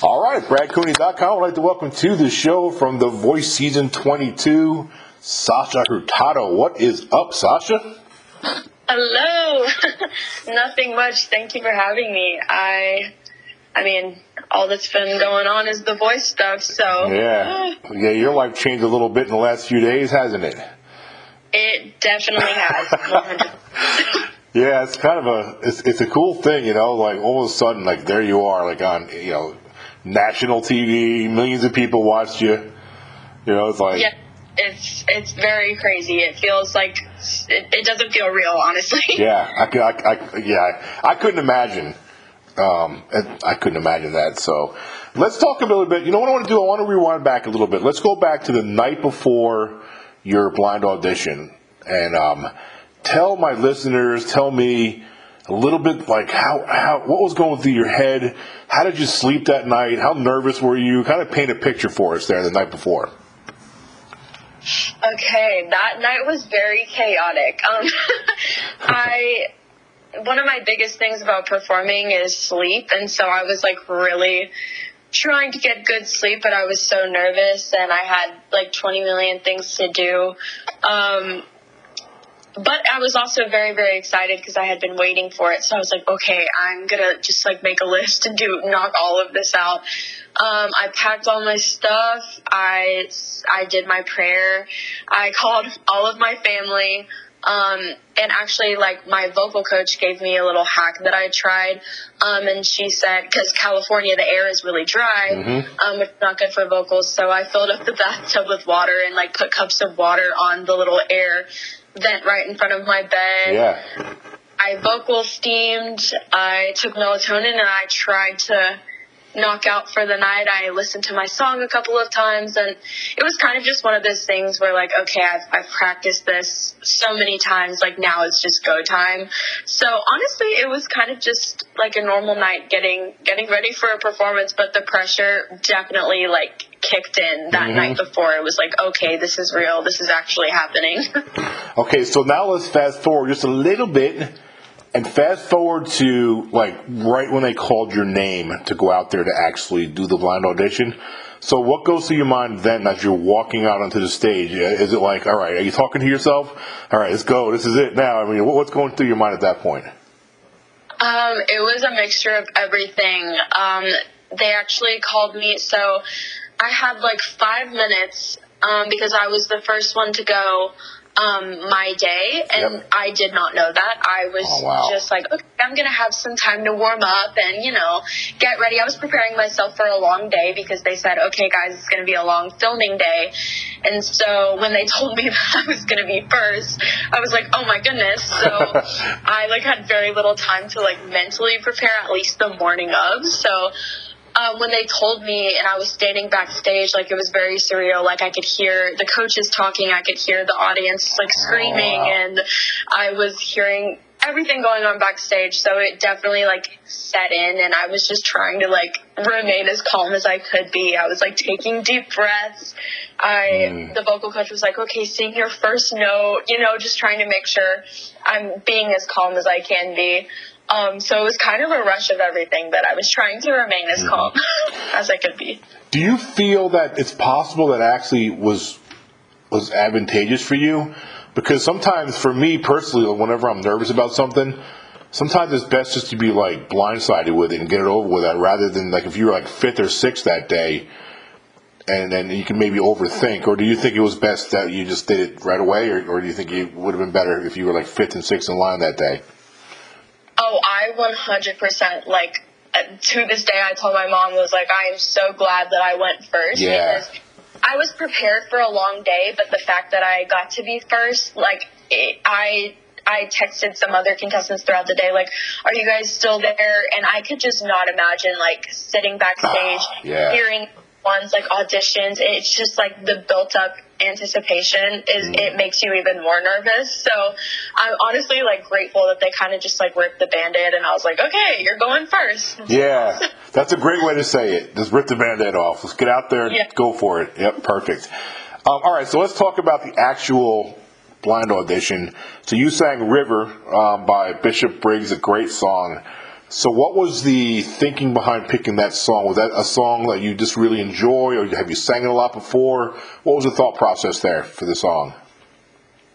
All right, BradCooney.com. I'd like to welcome to the show from The Voice Season 22, Sasha Hurtado. What is up, Sasha? Hello. Nothing much. Thank you for having me. I, I mean, all that's been going on is the voice stuff. So yeah, yeah, your life changed a little bit in the last few days, hasn't it? It definitely has. yeah, it's kind of a it's it's a cool thing, you know. Like all of a sudden, like there you are, like on you know national TV, millions of people watched you. You know, it's like yeah, it's it's very crazy. It feels like it, it doesn't feel real, honestly. Yeah, I, I, I yeah, I couldn't imagine. Um, I couldn't imagine that. So, let's talk a little bit. You know what I want to do? I want to rewind back a little bit. Let's go back to the night before your blind audition and um, tell my listeners, tell me a little bit like how, how what was going through your head? How did you sleep that night? How nervous were you? Kind of paint a picture for us there the night before. Okay, that night was very chaotic. Um, I one of my biggest things about performing is sleep, and so I was like really trying to get good sleep, but I was so nervous and I had like 20 million things to do. Um, but I was also very, very excited because I had been waiting for it. So I was like, okay, I'm gonna just like make a list and do knock all of this out. Um, I packed all my stuff. I I did my prayer. I called all of my family. Um, and actually, like my vocal coach gave me a little hack that I tried. Um, and she said, because California, the air is really dry, mm-hmm. um, which is not good for vocals. So I filled up the bathtub with water and like put cups of water on the little air vent right in front of my bed. Yeah. I vocal steamed. I took melatonin and I tried to knock out for the night. I listened to my song a couple of times and it was kind of just one of those things where like, okay, I've, I've practiced this so many times, like now it's just go time. So honestly, it was kind of just like a normal night getting, getting ready for a performance, but the pressure definitely like kicked in that mm-hmm. night before. It was like, okay, this is real. This is actually happening. okay. So now let's fast forward just a little bit and fast forward to like right when they called your name to go out there to actually do the blind audition. So what goes through your mind then as you're walking out onto the stage? Is it like, all right, are you talking to yourself? All right, let's go. This is it now. I mean, what's going through your mind at that point? Um, it was a mixture of everything. Um, they actually called me, so I had like five minutes um, because I was the first one to go um, my day, and yep. I did not know that. I was oh, wow. just like, okay, I'm gonna have some time to warm up and you know get ready. I was preparing myself for a long day because they said, okay, guys, it's gonna be a long filming day, and so when they told me that I was gonna be first, I was like, oh my goodness. So I like had very little time to like mentally prepare, at least the morning of. So um, when they told me and I was standing backstage, like it was very surreal. Like I could hear the coaches talking, I could hear the audience like screaming, oh, wow. and I was hearing everything going on backstage. So it definitely like set in, and I was just trying to like remain as calm as I could be. I was like taking deep breaths. I mm. the vocal coach was like, "Okay, sing your first note," you know, just trying to make sure I'm being as calm as I can be. Um, so it was kind of a rush of everything, but I was trying to remain as mm-hmm. calm as I could be. Do you feel that it's possible that actually was was advantageous for you? Because sometimes, for me personally, whenever I'm nervous about something, sometimes it's best just to be like blindsided with it and get it over with, that rather than like if you were like fifth or sixth that day, and then you can maybe overthink. Or do you think it was best that you just did it right away, or, or do you think it would have been better if you were like fifth and sixth in line that day? Oh, I 100% like uh, to this day I told my mom was like I am so glad that I went first yeah. because I was prepared for a long day, but the fact that I got to be first, like it, I I texted some other contestants throughout the day, like, "Are you guys still there?" And I could just not imagine like sitting backstage, yeah. hearing ones like auditions. It's just like the built up anticipation is mm. it makes you even more nervous. So I'm honestly like grateful that they kind of just like ripped the band-aid and I was like, okay, you're going first. Yeah, that's a great way to say it. Just rip the band-aid off. Let's get out there, yeah. go for it. Yep, perfect. Um, all right, so let's talk about the actual blind audition. So you sang "River" um, by Bishop Briggs, a great song So, what was the thinking behind picking that song? Was that a song that you just really enjoy, or have you sang it a lot before? What was the thought process there for the song?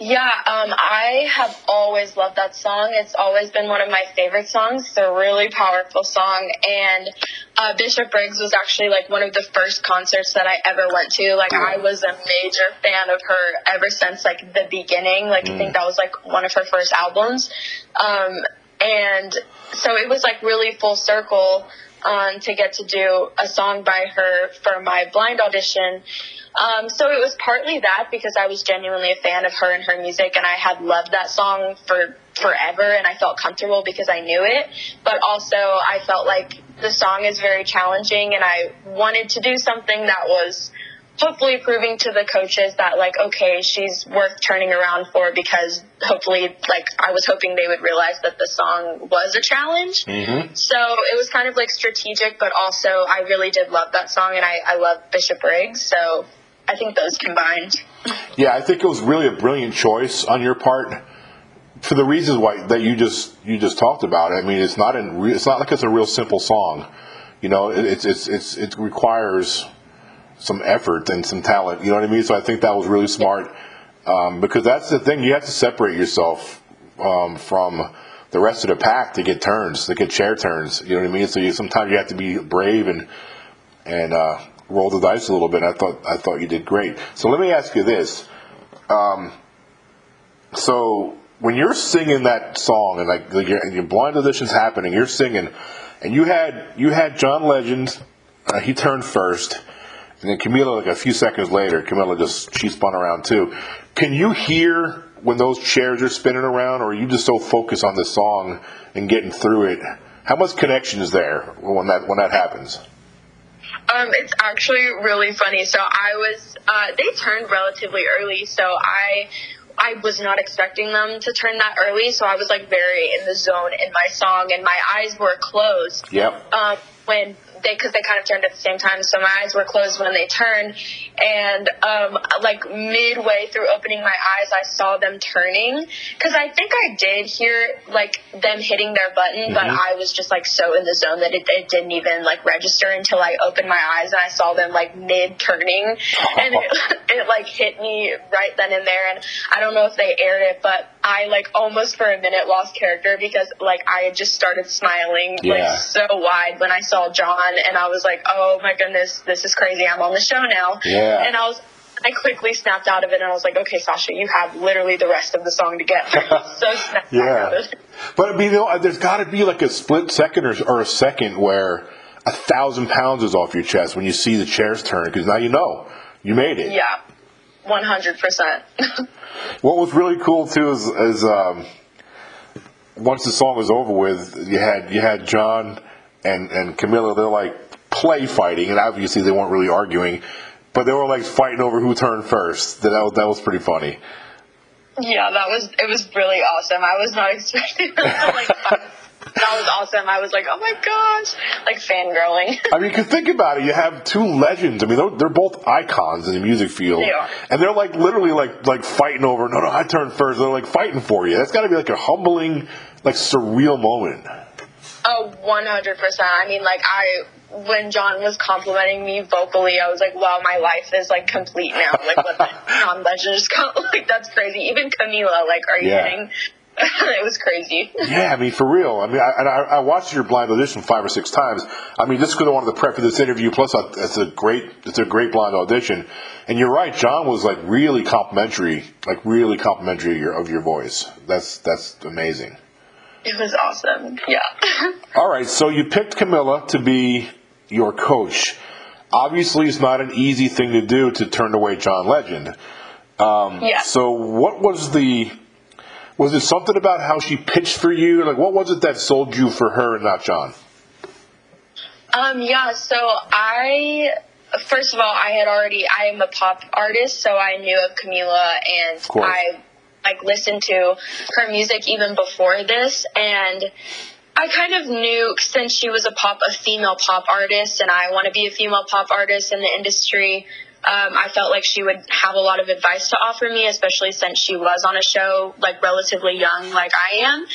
Yeah, um, I have always loved that song. It's always been one of my favorite songs. It's a really powerful song, and uh, Bishop Briggs was actually like one of the first concerts that I ever went to. Like, I was a major fan of her ever since like the beginning. Like, I think that was like one of her first albums, um, and so it was like really full circle um, to get to do a song by her for my blind audition. Um, so it was partly that because I was genuinely a fan of her and her music, and I had loved that song for forever, and I felt comfortable because I knew it. But also, I felt like the song is very challenging, and I wanted to do something that was hopefully proving to the coaches that like okay she's worth turning around for because hopefully like i was hoping they would realize that the song was a challenge Mm-hmm. so it was kind of like strategic but also i really did love that song and i, I love bishop briggs so i think those combined Yeah, I think it was really a brilliant choice on your part for the reasons why that you just you just talked about. I mean, it's not in re- it's not like it's a real simple song. You know, it, it's it's it's it requires some effort and some talent. You know what I mean? So I think that was really smart um, because that's the thing. You have to separate yourself um, from the rest of the pack to get turns, to get chair turns. You know what I mean? So you, sometimes you have to be brave and and uh, roll the dice a little bit. I thought I thought you did great. So let me ask you this: um, so when you're singing that song and like, like your, your blind audition's happening, you're singing, and you had you had John Legend, uh, he turned first, and then Camila like a few seconds later, Camila just she spun around too. Can you hear when those chairs are spinning around, or are you just so focused on the song and getting through it? How much connection is there when that when that happens? Um, it's actually really funny. So I was, uh, they turned relatively early, so I, I was not expecting them to turn that early, so I was like very in the zone in my song, and my eyes were closed. Yep. Um, when they, because they kind of turned at the same time, so my eyes were closed when they turned, and um, like midway through opening my eyes, I saw them turning, because I think I did hear like them hitting their button, but I was just like so in the zone that it, it didn't even like register until I opened my eyes and I saw them like mid turning, and it, it like hit me right then and there, and I don't know if they aired it, but I like almost for a minute lost character because like I had just started smiling Yeah. like so wide when I saw John, and I was like, oh my goodness, this is crazy. I'm on the show now. Yeah. And I was. I quickly snapped out of it and I was like, okay, Sasha, you have literally the rest of the song to get. so snapped back out Yeah, of it. but I mean, you know, there's got to be like a split second or, or a second where a thousand pounds is off your chest when you see the chairs turn because now you know you made it. Yeah, 100%. What was really cool too is, is um, once the song was over with, you had you had John and and Camila. They're like play fighting, and obviously they weren't really arguing, but they were like fighting over who turned first. That was, that was pretty funny. Yeah, that was it was really awesome. I was not expecting that. like that was awesome. I was like, oh my gosh, like fangirling. I mean, 'cause think about it. You have two legends. I mean, they're, they're both icons in the music field, They and they're like literally like like fighting over. No, no, I turned first. They're like fighting for you. That's got to be like a humbling, like surreal moment. Oh, 100%. I mean, like I when John was complimenting me vocally, I was like, wow, my life is like complete now. Like what just got like that's crazy. Even Camila, like, are you Yeah. kidding? it was crazy. Yeah, I mean, for real. I mean, I, and I, I watched your blind audition five or six times. I mean, just because I wanted to prep for this interview. Plus, I- it's a great, it's a great blind audition. And you're right, John was like really complimentary, like really complimentary of your, of your voice. That's that's amazing. It was awesome. Yeah. All right, so you picked Camila to be your coach. Obviously, it's not an easy thing to do to turn away John Legend. Um, yeah. So, what was the was it something about how she pitched for you? Like, what was it that sold you for her and not John? Um, yeah, so I, first of all, I had already, I am a pop artist, so I knew of Camila and course. I, like, listened to her music even before this, and I kind of knew, since she was a pop, a female pop artist, and I want to be a female pop artist in the industry, um, I felt like she would have a lot of advice to offer me, especially since she was on a show, like, relatively young, like I am,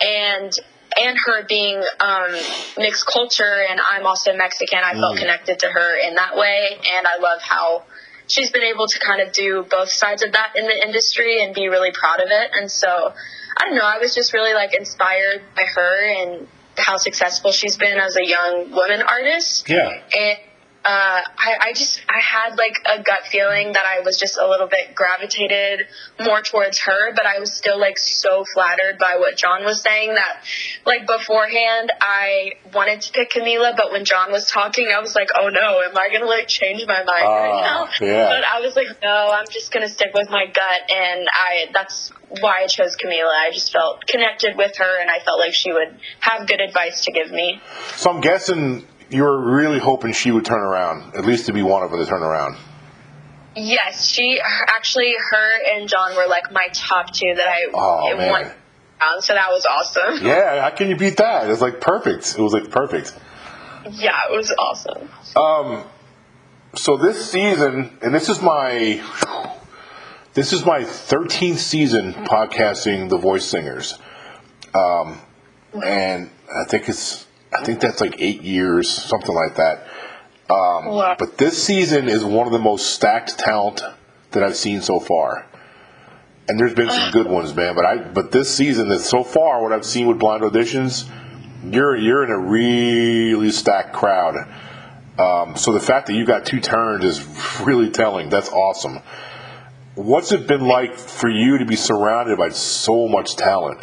and and her being um, mixed culture, and I'm also Mexican, I felt Mm. connected to her in that way, and I love how she's been able to kind of do both sides of that in the industry and be really proud of it. And so, I don't know, I was just really like inspired by her and how successful she's been as a young woman artist Yeah. and uh, I, I just I had like a gut feeling that I was just a little bit gravitated more towards her, but I was still like so flattered by what John was saying that like beforehand I wanted to pick Camila, but when John was talking, I was like, oh no, am I gonna like change my mind right Ah, now? yeah. But I was like, no, I'm just gonna stick with my gut, and I that's why I chose Camila. I just felt connected with her, and I felt like she would have good advice to give me. So I'm guessing you were really hoping she would turn around, at least to be one of them to turn around. Yes, she actually her and John were like my top two that I Oh, man. won so that was awesome. Yeah, how can you beat that? It was like perfect. It was like perfect. Yeah, it was awesome. Um, so this season, and this is my this is my 13th season podcasting the voice singers, um, and I think it's I think that's like eight years, something like that. Um, Wow. But this season is one of the most stacked talent that I've seen so far. And there's been some good ones, man. But I but this season, that so far, what I've seen with blind auditions, you're you're in a really stacked crowd. Um, so the fact that you got two turns is really telling. That's awesome. What's it been like for you to be surrounded by so much talent?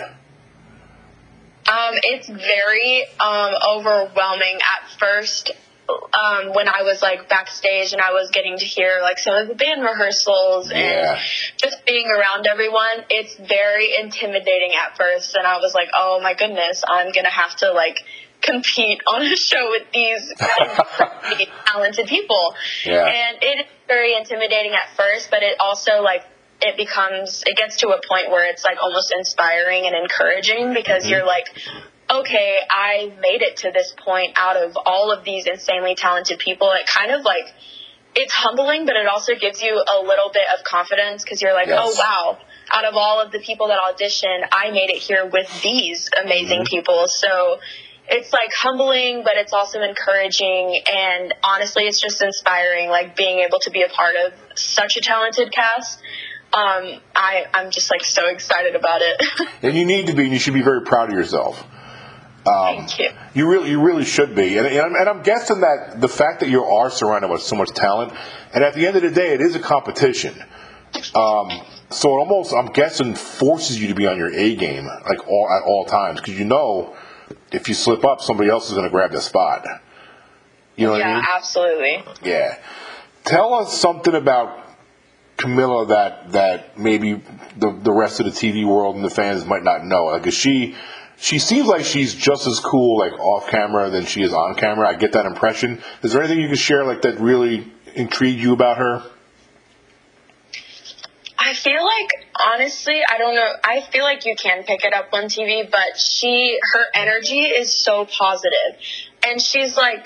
It's very um, overwhelming at first. Um, when I was like backstage and I was getting to hear like some of the band rehearsals Yeah. and just being around everyone, it's very intimidating at first. And I was like, oh my goodness, I'm gonna have to like compete on a show with these talented people. Yeah. And it is very intimidating at first, but it also like it becomes it gets to a point where it's like almost inspiring and encouraging because you're like okay i made it to this point out of all of these insanely talented people it kind of like it's humbling but it also gives you a little bit of confidence because you're like Yes. oh wow out of all of the people that auditioned i made it here with these amazing people so it's like humbling, but it's also encouraging. And honestly, it's just inspiring, like being able to be a part of such a talented cast. Um, I, I'm just like so excited about it. And you need to be, and you should be very proud of yourself. Thank you. You really, you really should be, and, and, I'm, and I'm guessing that the fact that you are surrounded by so much talent, and at the end of the day, it is a competition. Um, so it almost, I'm guessing, forces you to be on your A game, like all at all times, because you know if you slip up, somebody else is going to grab the spot. You know what I Yeah, mean? absolutely. Yeah. Tell us something about Camila that that maybe the the rest of the TV world and the fans might not know. Like, is she she seems like she's just as cool like off camera than she is on camera. I get that impression. Is there anything you can share like that really intrigued you about her? I feel like honestly, I don't know. I feel like you can pick it up on TV, but she her energy is so positive, and she's like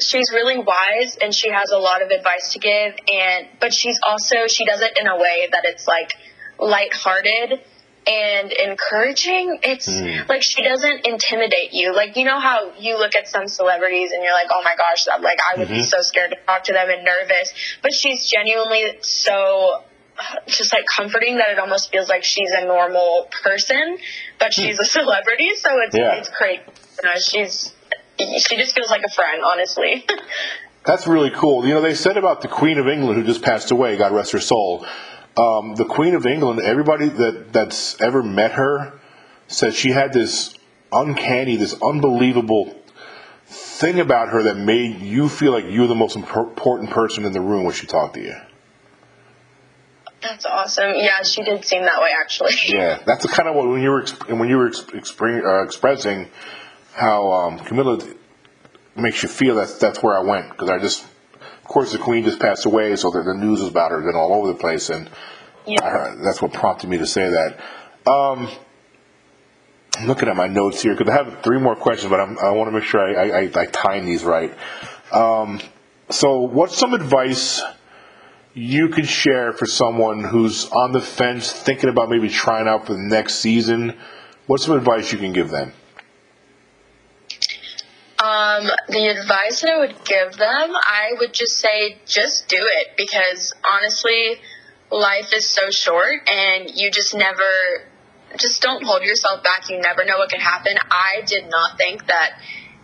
she's really wise and she has a lot of advice to give and but she's also she does it in a way that it's like lighthearted and encouraging it's hmm. like she doesn't intimidate you. Like you know how you look at some celebrities and you're like oh my gosh that like i would be mm-hmm. so scared to talk to them and nervous. But she's genuinely so just like comforting that it almost feels like she's a normal person but hmm. she's a celebrity so it's Yeah. it's great. You know she's she just feels like a friend honestly. That's really cool. You know, they said about the Queen of England who just passed away, God rest her soul. Um, the Queen of England, everybody that that's ever met her said she had this uncanny, this unbelievable thing about her that made you feel like you were the most important person in the room when she talked to you. that's awesome yeah she did seem that way actually Yeah, that's the kind of what when you were exp- when you were exp- uh, expressing how um, Camila makes you feel. That's that's where I went because I just, of course, the Queen just passed away, so the, the news was about her then all over the place, and Yeah. I heard, that's what prompted me to say that. Um, I'm looking at my notes here because I have three more questions, but I'm, I want to make sure I, I, I, I time these right. Um, so, what's some advice you could share for someone who's on the fence, thinking about maybe trying out for the next season? What's some advice you can give them? Um, the advice that I would give them, I would just say, just do it because honestly, life is so short and you just never, just don't hold yourself back. You never know what can happen. I did not think that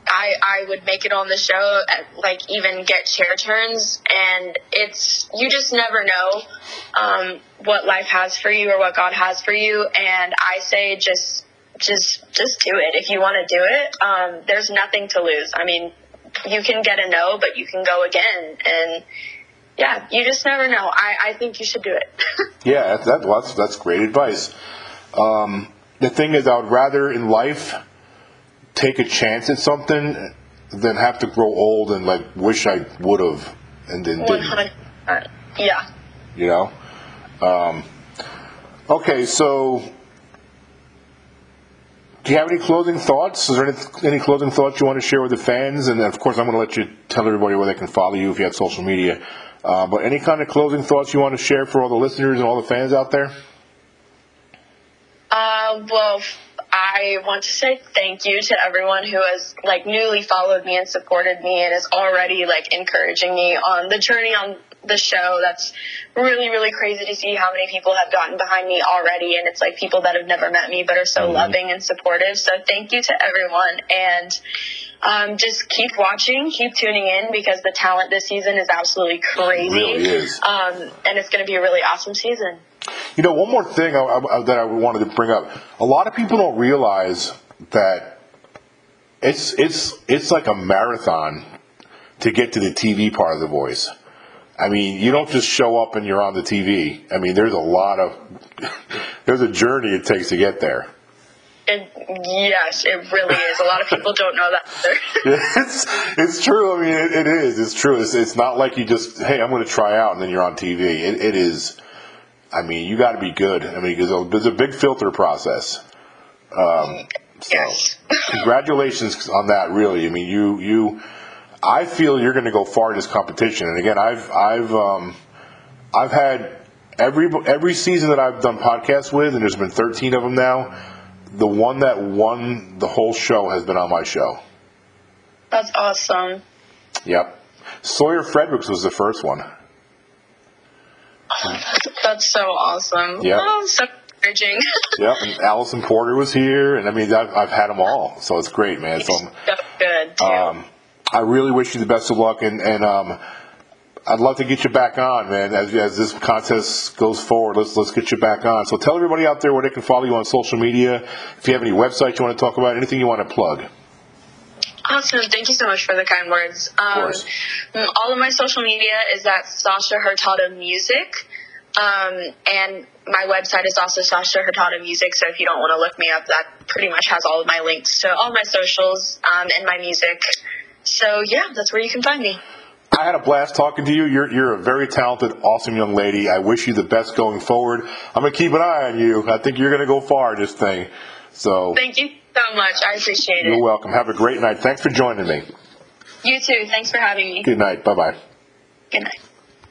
I, I would make it on the show, at, like even get chair turns, and it's you just never know um, what life has for you or what God has for you. And I say just just just do it if you want to do it. Um, there's nothing to lose. I mean, you can get a no, but you can go again, and yeah, you just never know. I, I think you should do it. Yeah, that, that's, that's great advice. Um, the thing is, I would rather in life take a chance at something than have to grow old and like wish I would have and then didn't. Yeah. You know. Um, okay, so do you have any closing thoughts? Is there any, any closing thoughts you want to share with the fans? And of course, I'm going to let you tell everybody where they can follow you if you have social media. Uh, but any kind of closing thoughts you want to share for all the listeners and all the fans out there? Uh, well, I want to say thank you to everyone who has like newly followed me and supported me and is already like encouraging me on the journey on the show. That's really, really crazy to see how many people have gotten behind me already. And it's like people that have never met me but are so loving and supportive. So thank you to everyone. And um, just keep watching, keep tuning in because the talent this season is absolutely crazy. really is. Um, and it's going to be a really awesome season. You know, one more thing I, I, that I wanted to bring up. A lot of people don't realize that it's it's it's like a marathon to get to the TV part of the voice. I mean, you don't just show up and you're on the TV. I mean, there's a lot of there's a journey it takes to get there. It, yes, it really is. A lot of people don't know that. It's it's true. I mean, it, it is. It's true. It's it's not like you just hey, I'm going to try out and then you're on TV. It, it is. I mean, you got to be good. I mean, because there's a big filter process. Um, so, Yes. congratulations on that. Really, I mean, you you. I feel you're going to go far in this competition. And again, I've I've um, I've had every every season that I've done podcasts with, and there's been 13 of them now. The one that won the whole show has been on my show. That's awesome. Yep. Sawyer Fredericks was the first one. That's so awesome. Yeah. Oh, so encouraging. Yep. And Alisan Porter was here, and I mean, I've, I've had them all, so it's great, man. So, so good too. um, I really wish you the best of luck, and and um, I'd love to get you back on, man. As, as this contest goes forward, let's let's get you back on. So, tell everybody out there where they can follow you on social media. If you have any websites you want to talk about, anything you want to plug. Awesome. Thank you so much for the kind words. Um, course. mm, all of my social media is at Sasha Hurtado Music. Um, and my website is also Sasha Hurtado Music. So if you don't want to look me up, that pretty much has all of my links to all my socials um, and my music. So yeah, that's where you can find me. I had a blast talking to you. You're you're a very talented, awesome young lady. I wish you the best going forward. I'm gonna keep an eye on you. I think you're gonna go far in this thing. So Thank you so much. I appreciate it. you're welcome. Have a great night. Thanks for joining me. You too. Thanks for having me. Good night. Bye bye. Good night.